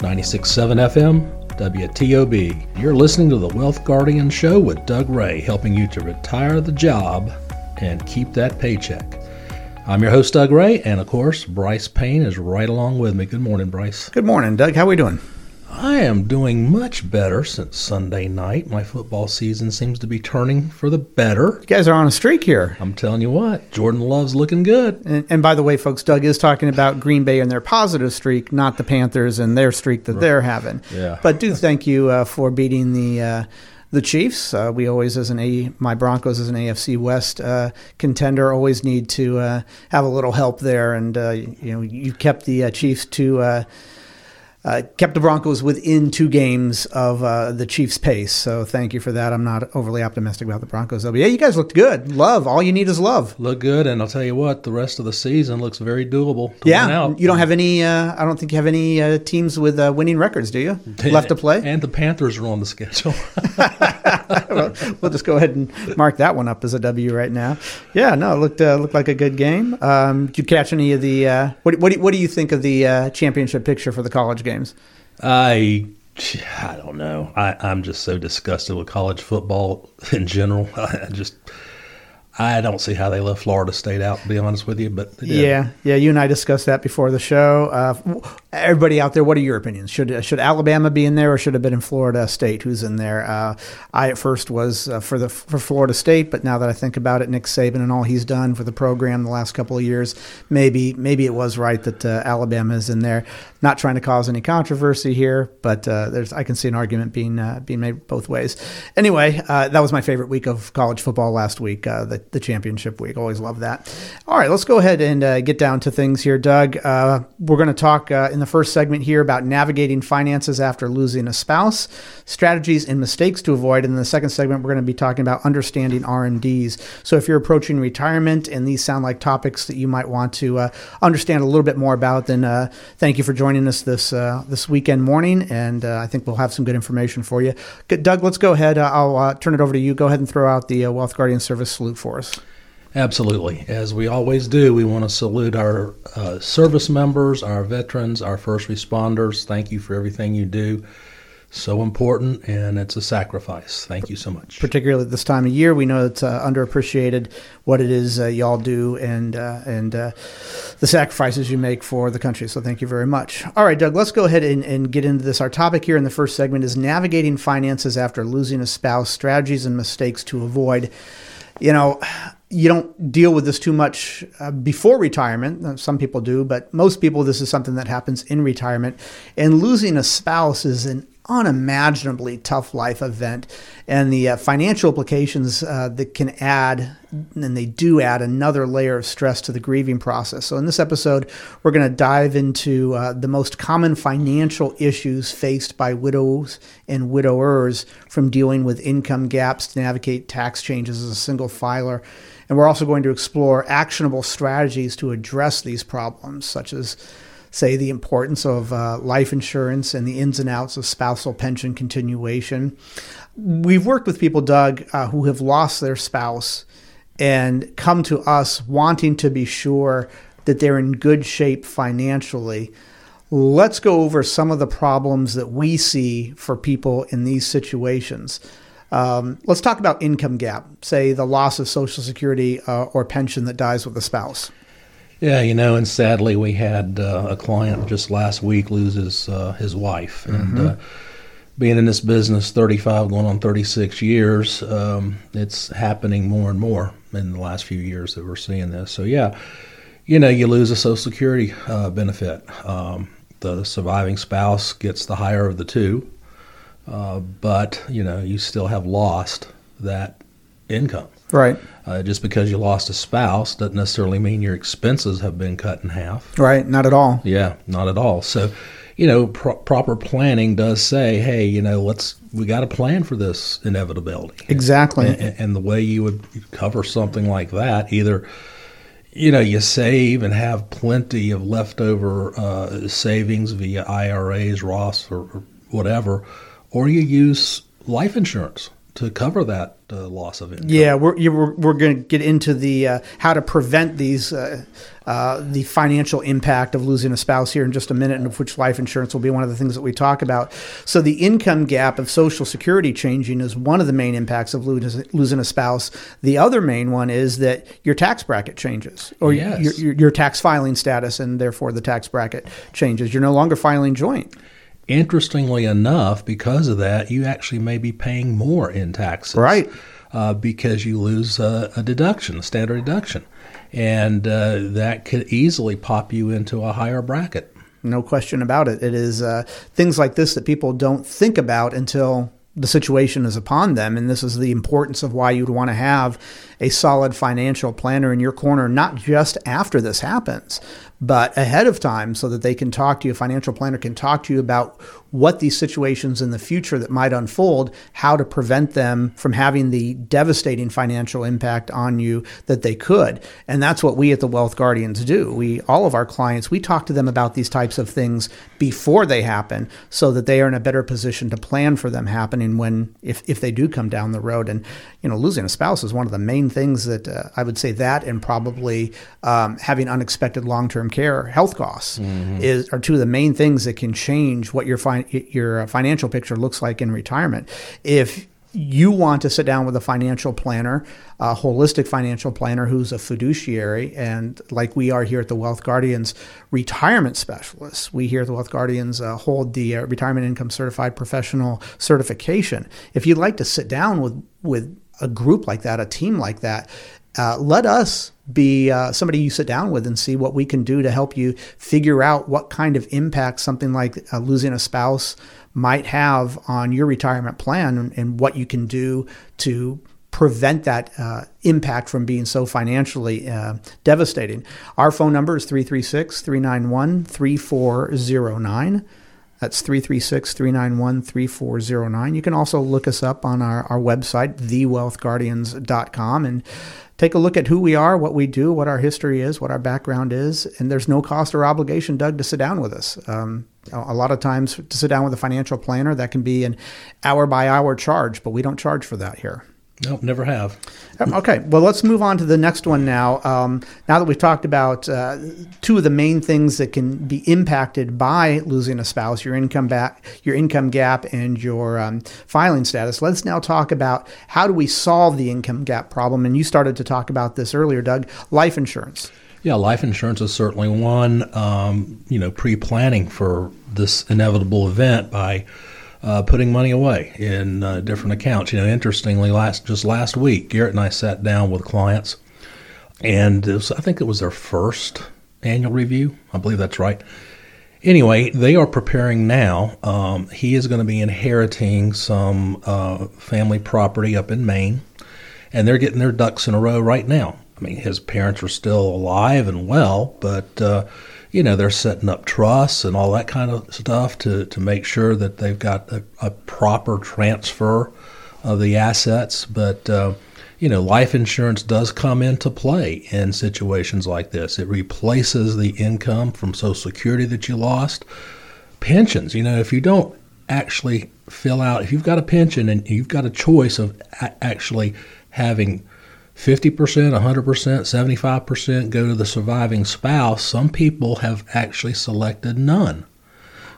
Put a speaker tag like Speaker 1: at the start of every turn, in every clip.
Speaker 1: 96.7 FM, WTOB. You're listening to the Wealth Guardian Show with Doug Ray, helping you to retire the job and keep that paycheck. I'm your host, Doug Ray, and of course, Brice Payne is right along with me. Good morning, Brice.
Speaker 2: Good morning, Doug. How are we doing?
Speaker 1: I am doing much better since Sunday night. My football season seems to be turning for the better.
Speaker 2: You guys are on a streak here.
Speaker 1: I'm telling you what, Jordan Love's looking good.
Speaker 2: And, and by the way, folks, Doug is talking about Green Bay and their positive streak, not the Panthers and their streak that they're having.
Speaker 1: Yeah.
Speaker 2: But do thank you uh, for beating the. Uh, the Chiefs. Uh, we always, as an A, my Broncos as an AFC West uh, contender, always need to uh, have a little help there. And uh, you know, you kept the uh, Chiefs to uh, kept the Broncos within two games of uh, the Chiefs' pace. So thank you for that. I'm not overly optimistic about the Broncos, though. But yeah, you guys looked good. Love. All you need is love.
Speaker 1: Look good, and I'll tell you what, the rest of the season looks very doable. To
Speaker 2: Yeah, you don't have any. Uh, I don't think you have any uh, teams with uh, winning records, do you? Left to play.
Speaker 1: And the Panthers are on the schedule.
Speaker 2: we'll just go ahead and mark that one up as a W right now. Yeah, no, it looked uh, looked like a good game. Um, did you catch any of the? Uh, what, what, do, what do you think of the uh, championship picture for the college games?
Speaker 1: I I don't know. I, I'm just so disgusted with college football in general. I just I don't see how they left Florida State out. To be honest with you, but.
Speaker 2: Yeah, yeah. You and I discussed that before the show. Uh, everybody out there, what are your opinions? Should should Alabama be in there, or should it have been in Florida State? Who's in there? Uh, I at first was uh, for the for Florida State, but now that I think about it, Nick Saban and all he's done for the program the last couple of years, maybe maybe it was right that uh, Alabama is in there. Not trying to cause any controversy here, but uh, there's I can see an argument being uh, being made both ways. Anyway, uh, that was my favorite week of college football last week, the the championship week. Always love that. All right, let's go ahead and get down to things here, Doug. We're going to talk in the first segment here about navigating finances after losing a spouse, strategies and mistakes to avoid. And in the second segment, we're going to be talking about understanding RMDs. So if you're approaching retirement and these sound like topics that you might want to uh, understand a little bit more about, then uh, thank you for joining us this uh, this weekend morning. And uh, I think we'll have some good information for you. Doug, let's go ahead. I'll uh, turn it over to you. Go ahead and throw out the Wealth Guardian Service salute for us.
Speaker 1: Absolutely. As we always do, we want to salute our uh, service members, our veterans, our first responders. Thank you for everything you do. So important, and it's a sacrifice. Thank you so much.
Speaker 2: particularly at this time of year. We know it's uh, underappreciated what it is uh, y'all do and uh, and uh, the sacrifices you make for the country. So thank you very much. All right, Doug, let's go ahead and, and get into this. Our topic here in the first segment is navigating finances after losing a spouse, strategies and mistakes to avoid. You know, you don't deal with this too much uh, before retirement. Uh, Some people do, but most people, this is something that happens in retirement. And losing a spouse is an unimaginably tough life event, and the uh, financial implications uh, that can add, and they do add another layer of stress to the grieving process. So, in this episode, we're going to dive into uh, the most common financial issues faced by widows and widowers from dealing with income gaps to navigate tax changes as a single filer. And we're also going to explore actionable strategies to address these problems, such as say the importance of uh, life insurance and the ins and outs of spousal pension continuation. We've worked with people, Doug, uh, who have lost their spouse and come to us wanting to be sure that they're in good shape financially. Let's go over some of the problems that we see for people in these situations. Um, let's talk about income gap, say the loss of Social Security uh, or pension that dies with the spouse.
Speaker 1: Yeah, you know, and sadly, we had uh, a client just last week lose his uh, his wife, and uh, being in this business 35 going on 36 years, um, it's happening more and more in the last few years that we're seeing this. So yeah, you know, you lose a Social Security uh, benefit. Um, the surviving spouse gets the higher of the two, uh, but you know, you still have lost that income.
Speaker 2: Right.
Speaker 1: Uh, just because you lost a spouse doesn't necessarily mean your expenses have been cut in half.
Speaker 2: Right. Not at all.
Speaker 1: Yeah, not at all. So, you know, pro- proper planning does say, hey, you know, let's we got to plan for this inevitability.
Speaker 2: Exactly.
Speaker 1: And, and the way you would cover something like that, either you know you save and have plenty of leftover uh, savings via IRAs, Roths, or, or whatever, or you use life insurance to cover that uh, loss of income.
Speaker 2: Yeah, we're we're, we're going to get into the uh, how to prevent these uh, uh, the financial impact of losing a spouse here in just a minute, and of which life insurance will be one of the things that we talk about. So the income gap of Social Security changing is one of the main impacts of losing, losing a spouse. The other main one is that your tax bracket changes, or
Speaker 1: Yes.
Speaker 2: your, your, your tax filing status, and therefore the tax bracket changes. You're no longer filing joint.
Speaker 1: Interestingly enough, because of that, you actually may be paying more in taxes.
Speaker 2: Right.
Speaker 1: Uh, because you lose a, a deduction, a standard deduction. And uh, that could easily pop you into a higher bracket.
Speaker 2: No question about it. It is uh, things like this that people don't think about until the situation is upon them. And this is the importance of why you'd want to have a solid financial planner in your corner, not just after this happens, but ahead of time so that they can talk to you. A financial planner can talk to you about what these situations in the future that might unfold, how to prevent them from having the devastating financial impact on you that they could. And that's what we at the Wealth Guardians do. We all of our clients, we talk to them about these types of things before they happen so that they are in a better position to plan for them happening when if if they do come down the road and you know losing a spouse is one of the main things that uh, I would say that and probably um, having unexpected long-term care health costs is are two of the main things that can change what your fin- your financial picture looks like in retirement. If you want to sit down with a financial planner, a holistic financial planner who's a fiduciary, and like we are here at the Wealth Guardians, retirement specialists. We here at the Wealth Guardians uh, hold the uh, Retirement Income Certified Professional certification. If you'd like to sit down with with a group like that, a team like that, uh, let us be uh, somebody you sit down with and see what we can do to help you figure out what kind of impact something like uh, losing a spouse might have on your retirement plan and, and what you can do to prevent that uh, impact from being so financially uh, devastating. Our phone number is 336 391 3409. That's 336 391 3409. You can also look us up on our, our website, thewealthguardians.com, and take a look at who we are, what we do, what our history is, what our background is. And there's no cost or obligation, Doug, to sit down with us. Um, a a lot of times, to sit down with a financial planner, that can be an hour by hour charge, but we don't charge for that here.
Speaker 1: Nope, never have.
Speaker 2: Okay, well, let's move on to the next one now. Um, now that we've talked about uh, two of the main things that can be impacted by losing a spouse, your income back, your income gap, and your um, filing status, let's now talk about how do we solve the income gap problem. And you started to talk about this earlier, Doug. Life insurance.
Speaker 1: Yeah, life insurance is certainly one. Um, you know, pre-planning for this inevitable event by uh, putting money away in uh, different accounts. You know, interestingly, last just last week, Garrett and I sat down with clients, and was, I think it was their first annual review. I believe that's right. Anyway, they are preparing now. Um, he is going to be inheriting some uh, family property up in Maine, and they're getting their ducks in a row right now. I mean, his parents are still alive and well, but uh, you know they're setting up trusts and all that kind of stuff to to make sure that they've got a, a proper transfer of the assets. But uh, you know, life insurance does come into play in situations like this. It replaces the income from Social Security that you lost. Pensions, you know, if you don't actually fill out, if you've got a pension and you've got a choice of a- actually having 50%, 100%, 75% go to the surviving spouse, some people have actually selected none.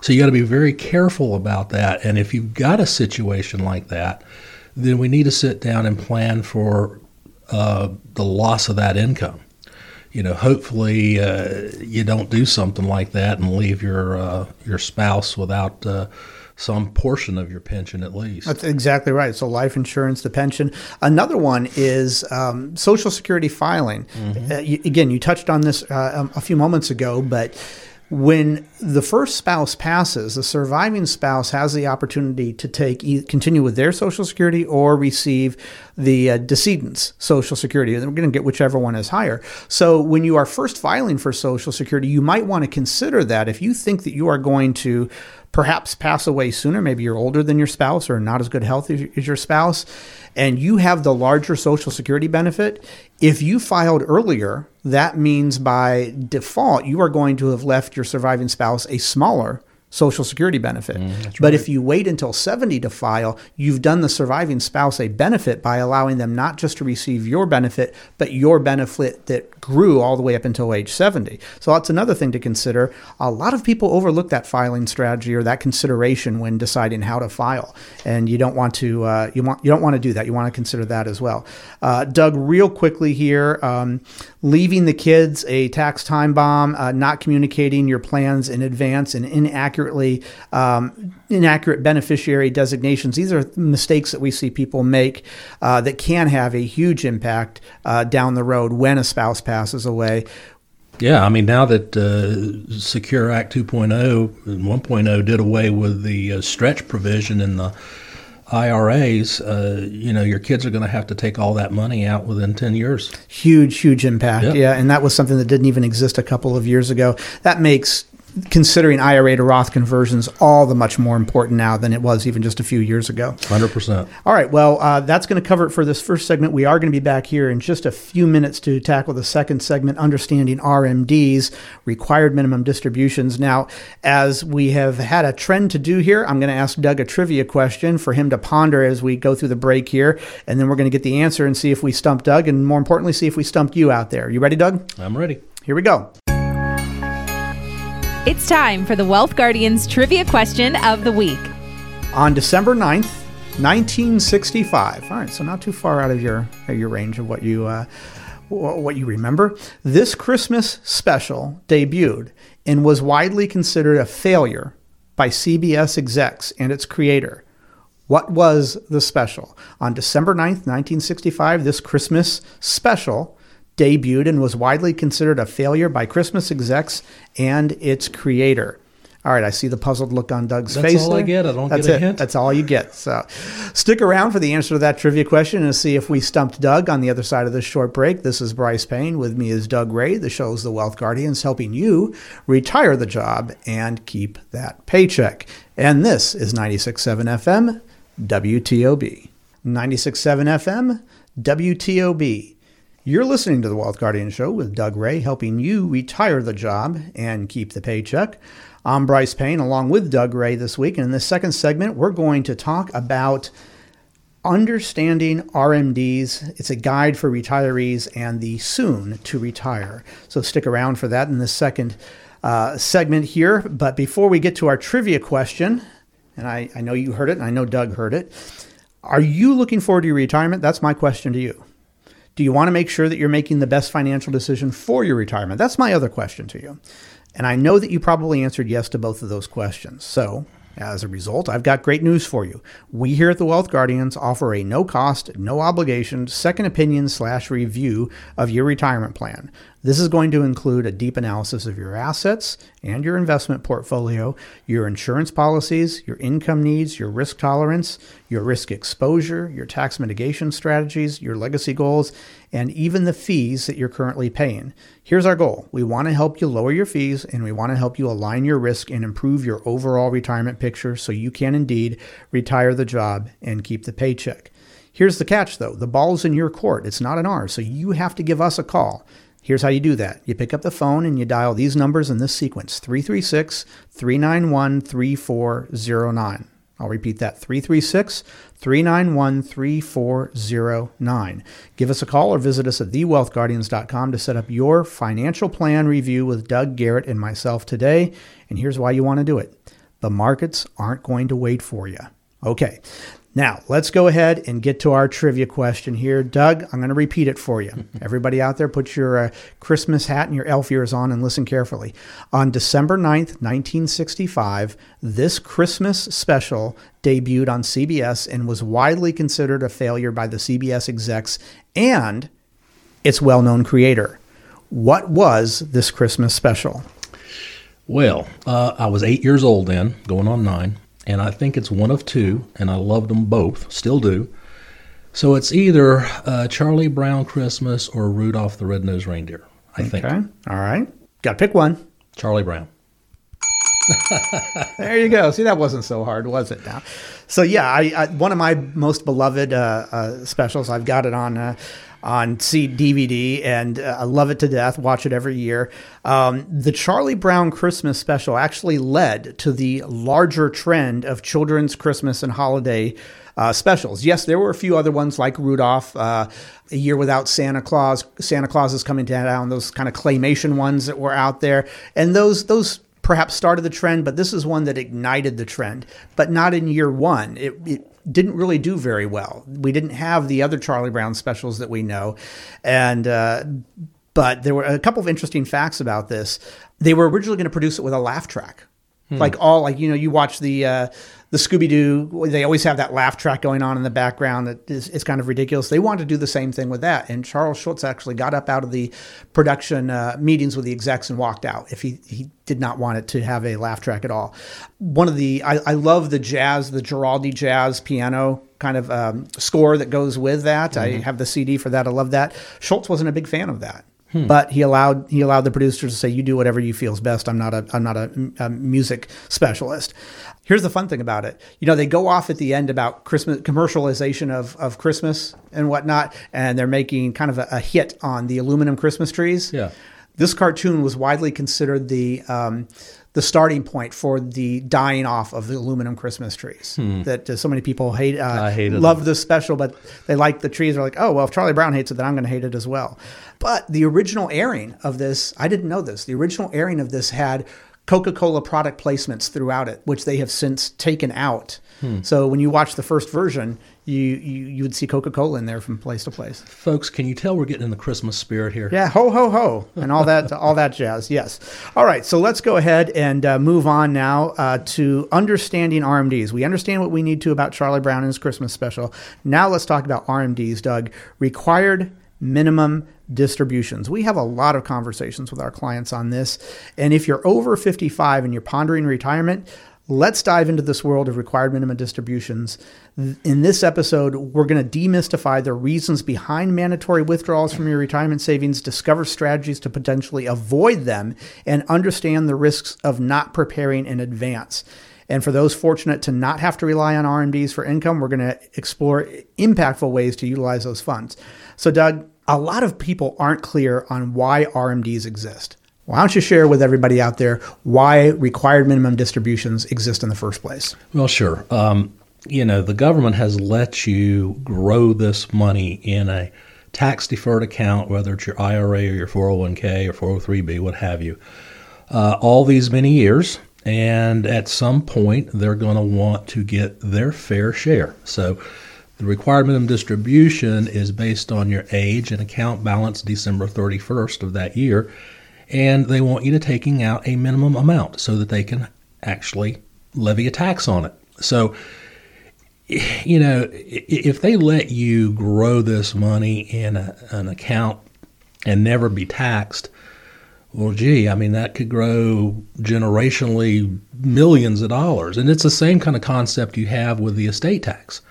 Speaker 1: So you got to be very careful about that. And if you've got a situation like that, then we need to sit down and plan for uh, the loss of that income. You know, hopefully uh, you don't do something like that and leave your uh, your spouse without uh, some portion of your pension at least.
Speaker 2: That's exactly right. So life insurance, the pension. Another one is um, Social Security filing. Uh, you, again, you touched on this uh, um, a few moments ago, but when the first spouse passes, the surviving spouse has the opportunity to take continue with their Social Security or receive the uh, decedent's Social Security. And we're going to get whichever one is higher. So when you are first filing for Social Security, you might want to consider that if you think that you are going to perhaps pass away sooner. Maybe you're older than your spouse or not as good health as your spouse, and you have the larger Social Security benefit. If you filed earlier, that means by default you are going to have left your surviving spouse a smaller Social Security benefit.
Speaker 1: Mm,
Speaker 2: but if you wait until 70 to file, you've done the surviving spouse a benefit by allowing them not just to receive your benefit, but your benefit that grew all the way up until age 70. So that's another thing to consider. A lot of people overlook that filing strategy or that consideration when deciding how to file, and you don't want to uh, you want you don't want to do that. You want to consider that as well. Uh, Doug, real quickly here, um, leaving the kids a tax time bomb, uh, not communicating your plans in advance, and inaccurate inaccurately um, inaccurate beneficiary designations. These are mistakes that we see people make uh, that can have a huge impact uh, down the road when a spouse passes away.
Speaker 1: Yeah, I mean, now that uh, Secure Act 2.0 and 1.0 did away with the uh, stretch provision in the IRAs, uh, you know, your kids are going to have to take all that money out within 10 years.
Speaker 2: Huge, huge impact. Yep. Yeah. And that was something that didn't even exist a couple of years ago. That makes considering IRA to Roth conversions all the much more important now than it was even just a few years ago.
Speaker 1: 100%.
Speaker 2: All right. Well, uh, that's going to cover it for this first segment. We are going to be back here in just a few minutes to tackle the second segment, understanding RMDs, required minimum distributions. Now, as we have had a trend to do here, I'm going to ask Doug a trivia question for him to ponder as we go through the break here. And then we're going to get the answer and see if we stumped Doug, and more importantly, see if we stumped you out there. You ready, Doug?
Speaker 1: I'm ready.
Speaker 2: Here we go.
Speaker 3: It's time for the Wealth Guardians trivia question of the week.
Speaker 2: On December 9th, 1965. All right, so not too far out of your your range of what you uh, what you remember. This Christmas special debuted and was widely considered a failure by CBS execs and its creator. What was the special? On December 9th, 1965, this Christmas special debuted and was widely considered a failure by Christmas execs and its creator. All right, I see the puzzled look on Doug's
Speaker 1: That's
Speaker 2: face.
Speaker 1: That's all
Speaker 2: there.
Speaker 1: I get. I don't
Speaker 2: That's
Speaker 1: get a
Speaker 2: it.
Speaker 1: hint.
Speaker 2: That's all you get. So stick around for the answer to that trivia question and see if we stumped Doug on the other side of this short break. This is Brice Payne. With me is Doug Ray. The show is The Wealth Guardians, helping you retire the job and keep that paycheck. And this is 96.7 FM, WTOB. 96.7 FM, WTOB. You're listening to the Wealth Guardian Show with Doug Ray, helping you retire the job and keep the paycheck. I'm Brice Payne, along with Doug Ray this week. And in this second segment, we're going to talk about understanding RMDs. It's a guide for retirees and the soon to retire. So stick around for that in this second uh, segment here. But before we get to our trivia question, and I, I know you heard it, and I know Doug heard it. Are you looking forward to your retirement? That's my question to you. Do you want to make sure that you're making the best financial decision for your retirement? That's my other question to you. And I know that you probably answered yes to both of those questions. So, as a result, I've got great news for you. We here at the Wealth Guardians offer a no cost, no obligation second opinion slash review of your retirement plan. This is going to include a deep analysis of your assets and your investment portfolio, your insurance policies, your income needs, your risk tolerance, your risk exposure, your tax mitigation strategies, your legacy goals, and even the fees that you're currently paying. Here's our goal we want to help you lower your fees and we want to help you align your risk and improve your overall retirement picture so you can indeed retire the job and keep the paycheck. Here's the catch though the ball's in your court, it's not in ours, so you have to give us a call. Here's how you do that. You pick up the phone and you dial these numbers in this sequence 336 391 3409. I'll repeat that 336 391 3409. Give us a call or visit us at thewealthguardians.com to set up your financial plan review with Doug Garrett and myself today. And here's why you want to do it the markets aren't going to wait for you. Okay, now, let's go ahead and get to our trivia question here. Doug, I'm going to repeat it for you. Everybody out there, put your uh, Christmas hat and your elf ears on and listen carefully. On December 9th, 1965, this Christmas special debuted on CBS and was widely considered a failure by the CBS execs and its well known creator. What was this Christmas special?
Speaker 1: Well, uh, I was eight years old then, going on nine and I think it's one of two, and I loved them both, still do. So it's either uh, Charlie Brown Christmas or Rudolph the Red-Nosed Reindeer. I think.
Speaker 2: Okay. All right. Got to pick one.
Speaker 1: Charlie Brown.
Speaker 2: There you go. See, that wasn't so hard, was it? Now, so yeah, I, I one of my most beloved uh, uh, specials. I've got it on uh, on C DVD, and uh, I love it to death. Watch it every year. Um, the Charlie Brown Christmas special actually led to the larger trend of children's Christmas and holiday uh, specials. Yes, there were a few other ones like Rudolph, uh, A Year Without Santa Claus, Santa Claus is Coming to Town, those kind of claymation ones that were out there, and those those perhaps started the trend, but this is one that ignited the trend, but not in year one. It, it didn't really do very well. We didn't have the other Charlie Brown specials that we know, and. Uh, but there were a couple of interesting facts about this. They were originally going to produce it with a laugh track, hmm. like all like you know you watch the uh, the Scooby Doo, they always have that laugh track going on in the background that is it's kind of ridiculous. They wanted to do the same thing with that. And Charles Schulz actually got up out of the production uh, meetings with the execs and walked out if he, he did not want it to have a laugh track at all. One of the, I, I love the jazz, the Guaraldi jazz piano kind of um, score that goes with that. Mm-hmm. I have the CD for that. I love that. Schulz wasn't a big fan of that. Hmm. But he allowed he allowed the producers to say, "You do whatever you feel is best. I'm not a I'm not a, a, music specialist." Here's the fun thing about it. You know, they go off at the end about Christmas commercialization of of Christmas and whatnot, and they're making kind of a, a hit on the aluminum Christmas trees.
Speaker 1: Yeah.
Speaker 2: This cartoon was widely considered the um, the starting point for the dying off of the aluminum Christmas trees. Hmm. That uh, so many people hate, uh, love this special, but they like the trees. They're like, oh well, if Charlie Brown hates it, then I'm going to hate it as well. But the original airing of this, I didn't know this. The original airing of this had Coca Cola product placements throughout it, which they have since taken out. Hmm. So when you watch the first version, you, you, you would see Coca Cola in there from place to place.
Speaker 1: Folks, can you tell we're getting in the Christmas spirit here?
Speaker 2: Yeah, ho ho ho, and all that all that jazz. Yes. All right, so let's go ahead and uh, move on now uh, to understanding RMDs. We understand what we need to about Charlie Brown and his Christmas special. Now let's talk about RMDs, Doug. Required minimum distributions. We have a lot of conversations with our clients on this. And if you're over 55 and you're pondering retirement, let's dive into this world of required minimum distributions. In this episode, we're going to demystify the reasons behind mandatory withdrawals from your retirement savings, discover strategies to potentially avoid them, and understand the risks of not preparing in advance. And for those fortunate to not have to rely on RMDs for income, we're going to explore impactful ways to utilize those funds. So, Doug, a lot of people aren't clear on why RMDs exist. Why don't you share with everybody out there why required minimum distributions exist in the first place?
Speaker 1: Well, sure. Um, you know, the government has let you grow this money in a tax deferred account, whether it's your IRA or your 401k or 403b, what have you, uh, all these many years. And at some point, they're going to want to get their fair share. So, the required minimum distribution is based on your age and account balance December 31st of that year, and they want you to taking out a minimum amount so that they can actually levy a tax on it. So, you know, if they let you grow this money in a, an account and never be taxed, well, gee, I mean, that could grow generationally millions of dollars. And it's the same kind of concept you have with the estate tax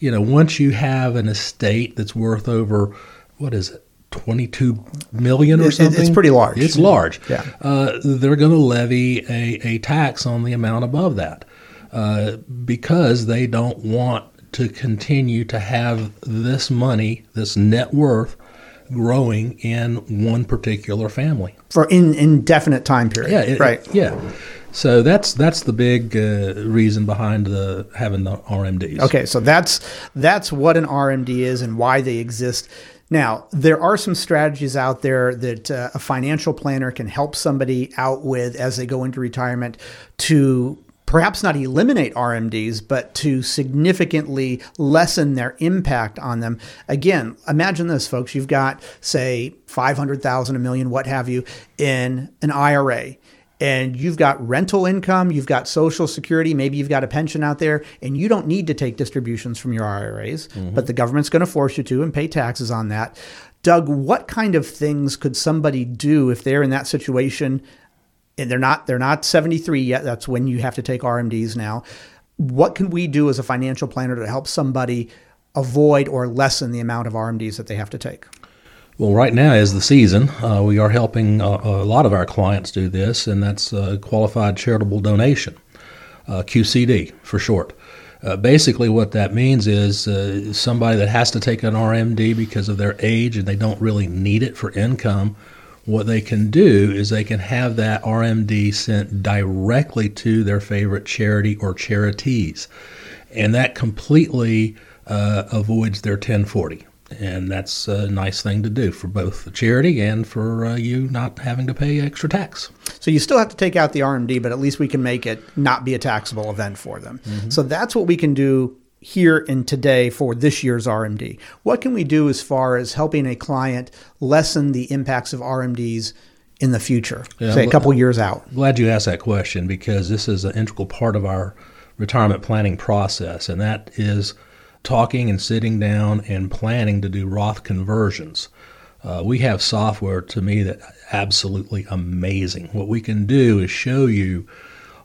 Speaker 1: you know, once you have an estate that's worth over, what is it? 22 million or something.
Speaker 2: It's pretty large.
Speaker 1: It's large.
Speaker 2: Yeah.
Speaker 1: Uh, they're going to levy a, a tax on the amount above that uh, because they don't want to continue to have this money, this net worth, growing in one particular family
Speaker 2: for in indefinite time period.
Speaker 1: Yeah. It,
Speaker 2: right.
Speaker 1: Yeah. So that's that's the big uh, reason behind the having the RMDs.
Speaker 2: Okay, so that's that's what an RMD is and why they exist. Now, there are some strategies out there that uh, a financial planner can help somebody out with as they go into retirement to perhaps not eliminate RMDs, but to significantly lessen their impact on them. Again, imagine this, folks. You've got, say, 500,000, a million, what have you, in an IRA and you've got rental income, you've got social security, maybe you've got a pension out there, and you don't need to take distributions from your IRAs, mm-hmm. but the government's going to force you to and pay taxes on that. Doug, what kind of things could somebody do if they're in that situation they're not they're not 73 yet, that's when you have to take RMDs now. What can we do as a financial planner to help somebody avoid or lessen the amount of RMDs that they have to take?
Speaker 1: Well, right now is the season. Uh, we are helping a, a, lot of our clients do this, and that's uh, qualified charitable donation, uh, QCD for short. Uh, basically, what that means is uh, somebody that has to take an RMD because of their age and they don't really need it for income. What they can do is they can have that RMD sent directly to their favorite charity or charities, and that completely uh, avoids their 1040 and that's a nice thing to do for both the charity and for uh, you not having to pay extra tax.
Speaker 2: So you still have to take out the RMD, but at least we can make it not be a taxable event for them. Mm-hmm. So that's what we can do here and today for this year's RMD. What can we do as far as helping a client lessen the impacts of RMDs in the future, yeah, say a couple years out?
Speaker 1: Glad you asked that question because this is an integral part of our retirement planning process, and that is talking and sitting down and planning to do Roth conversions. Uh, we have software to me that absolutely amazing. What we can do is show you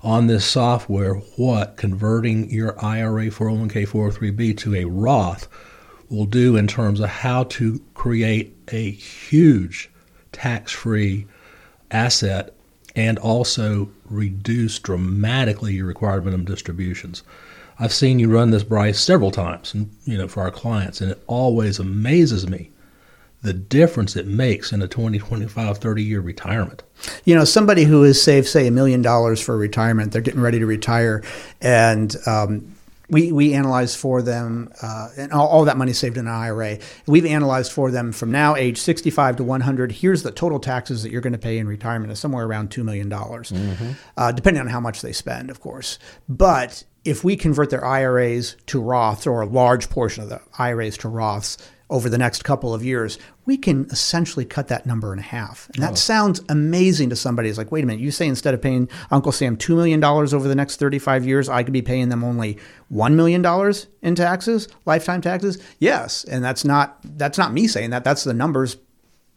Speaker 1: on this software what converting your IRA 401k 403b to a Roth will do in terms of how to create a huge tax-free asset and also reduce dramatically your required minimum distributions. I've seen you run this, Brice, several times, and you know, for our clients, and it always amazes me the difference it makes in a 20, 25, 30 year retirement.
Speaker 2: You know, somebody who has saved, say, a million dollars for retirement, they're getting ready to retire, and um, we, we analyze for them, uh, and all, all, that money saved in an IRA. We've analyzed for them from now age 65 to 100. Here's the total taxes that you're going to pay in retirement is somewhere around $2 million, mm-hmm. uh, depending on how much they spend, of course. But if we convert their IRAs to Roths or a large portion of the IRAs to Roths over the next couple of years, we can essentially cut that number in half. And that oh. sounds amazing to somebody. It's like, wait a minute, you say instead of paying Uncle Sam $2 million over the next 35 years, I could be paying them only $1 million in taxes, lifetime taxes? Yes. And that's not, that's not me saying that. That's the numbers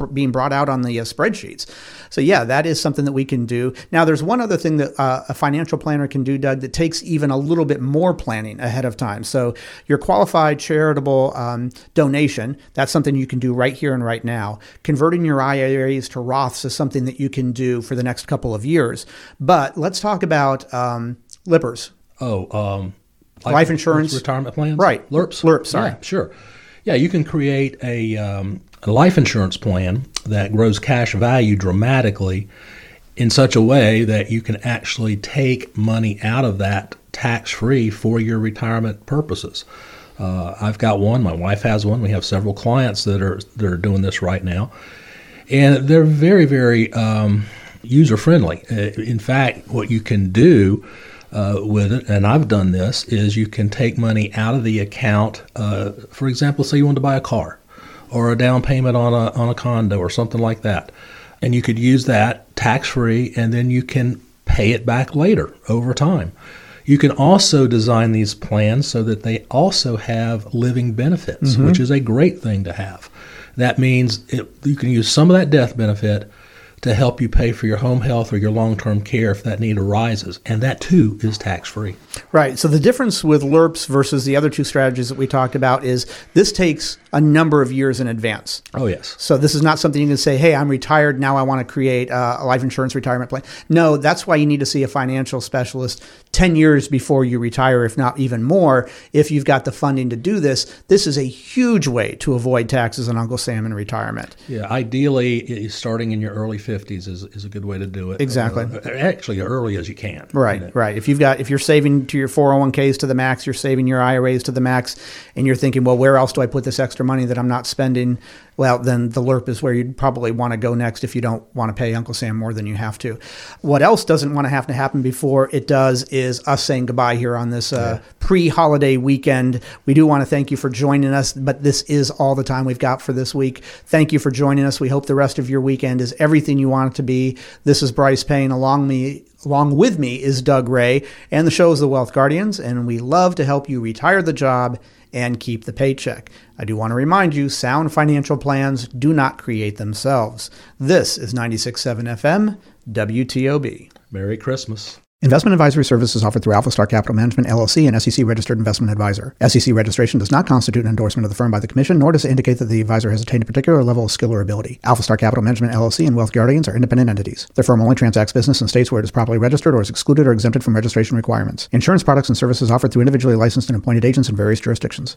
Speaker 2: being brought out on the uh, spreadsheets. So yeah, that is something that we can do. Now, there's one other thing that uh, a financial planner can do, Doug, that takes even a little bit more planning ahead of time. So your qualified charitable um, donation, that's something you can do right here and right now. Converting your IRAs to Roths is something that you can do for the next couple of years. But let's talk about um, LIPRs.
Speaker 1: Oh, um,
Speaker 2: life, life, insurance,
Speaker 1: retirement plans,
Speaker 2: right?
Speaker 1: LIRPs,
Speaker 2: LIRPs. Sorry,
Speaker 1: yeah, sure. Yeah, you can create a um, a life insurance plan that grows cash value dramatically in such a way that you can actually take money out of that tax free for your retirement purposes. Uh, I've got one. My wife has one. We have several clients that are that are doing this right now, and they're very very um, user friendly. Uh, in fact, what you can do uh, with it, and I've done this, is you can take money out of the account. Uh, for example, say you want to buy a car or a down payment on a on a condo or something like that. And you could use that tax free and then you can pay it back later over time. You can also design these plans so that they also have living benefits, mm-hmm. which is a great thing to have. That means it, you can use some of that death benefit to help you pay for your home health or your long term care if that need arises. And that too is tax free.
Speaker 2: Right. So the difference with LIRPs versus the other two strategies that we talked about is this takes a number of years in advance.
Speaker 1: Oh, yes.
Speaker 2: So this is not something you can say, hey, I'm retired. Now I want to create a life insurance retirement plan. No, that's why you need to see a financial specialist 10 years before you retire, if not even more, if you've got the funding to do this. This is a huge way to avoid taxes on Uncle Sam in retirement.
Speaker 1: Yeah. Ideally, starting in your early 50s is, is a good way to do it.
Speaker 2: Exactly.
Speaker 1: Uh, actually, early as you can.
Speaker 2: Right, you know? right. If you've got if you're saving to your 401ks to the max, you're saving your IRAs to the max, and you're thinking, well, where else do I put this extra money that I'm not spending? Well, then the LIRP is where you'd probably want to go next if you don't want to pay Uncle Sam more than you have to. What else doesn't want to have to happen before it does is us saying goodbye here on this uh, yeah. pre-holiday weekend. We do want to thank you for joining us, but this is all the time we've got for this week. Thank you for joining us. We hope the rest of your weekend is everything you want it to be. This is Brice Payne along me along with me is Doug Ray, and the show is The Wealth Guardians, and we love to help you retire the job and keep the paycheck. I do want to remind you sound financial plans do not create themselves. This is 96.7 FM, WTOB.
Speaker 1: Merry Christmas.
Speaker 2: Investment advisory services offered through Alphastar Capital Management LLC, an SEC registered investment advisor. SEC registration does not constitute an endorsement of the firm by the Commission, nor does it indicate that the advisor has attained a particular level of skill or ability. Alphastar Capital Management LLC and Wealth Guardians are independent entities. The firm only transacts business in states where it is properly registered or is excluded or exempted from registration requirements. Insurance products and services offered through individually licensed and appointed agents in various jurisdictions.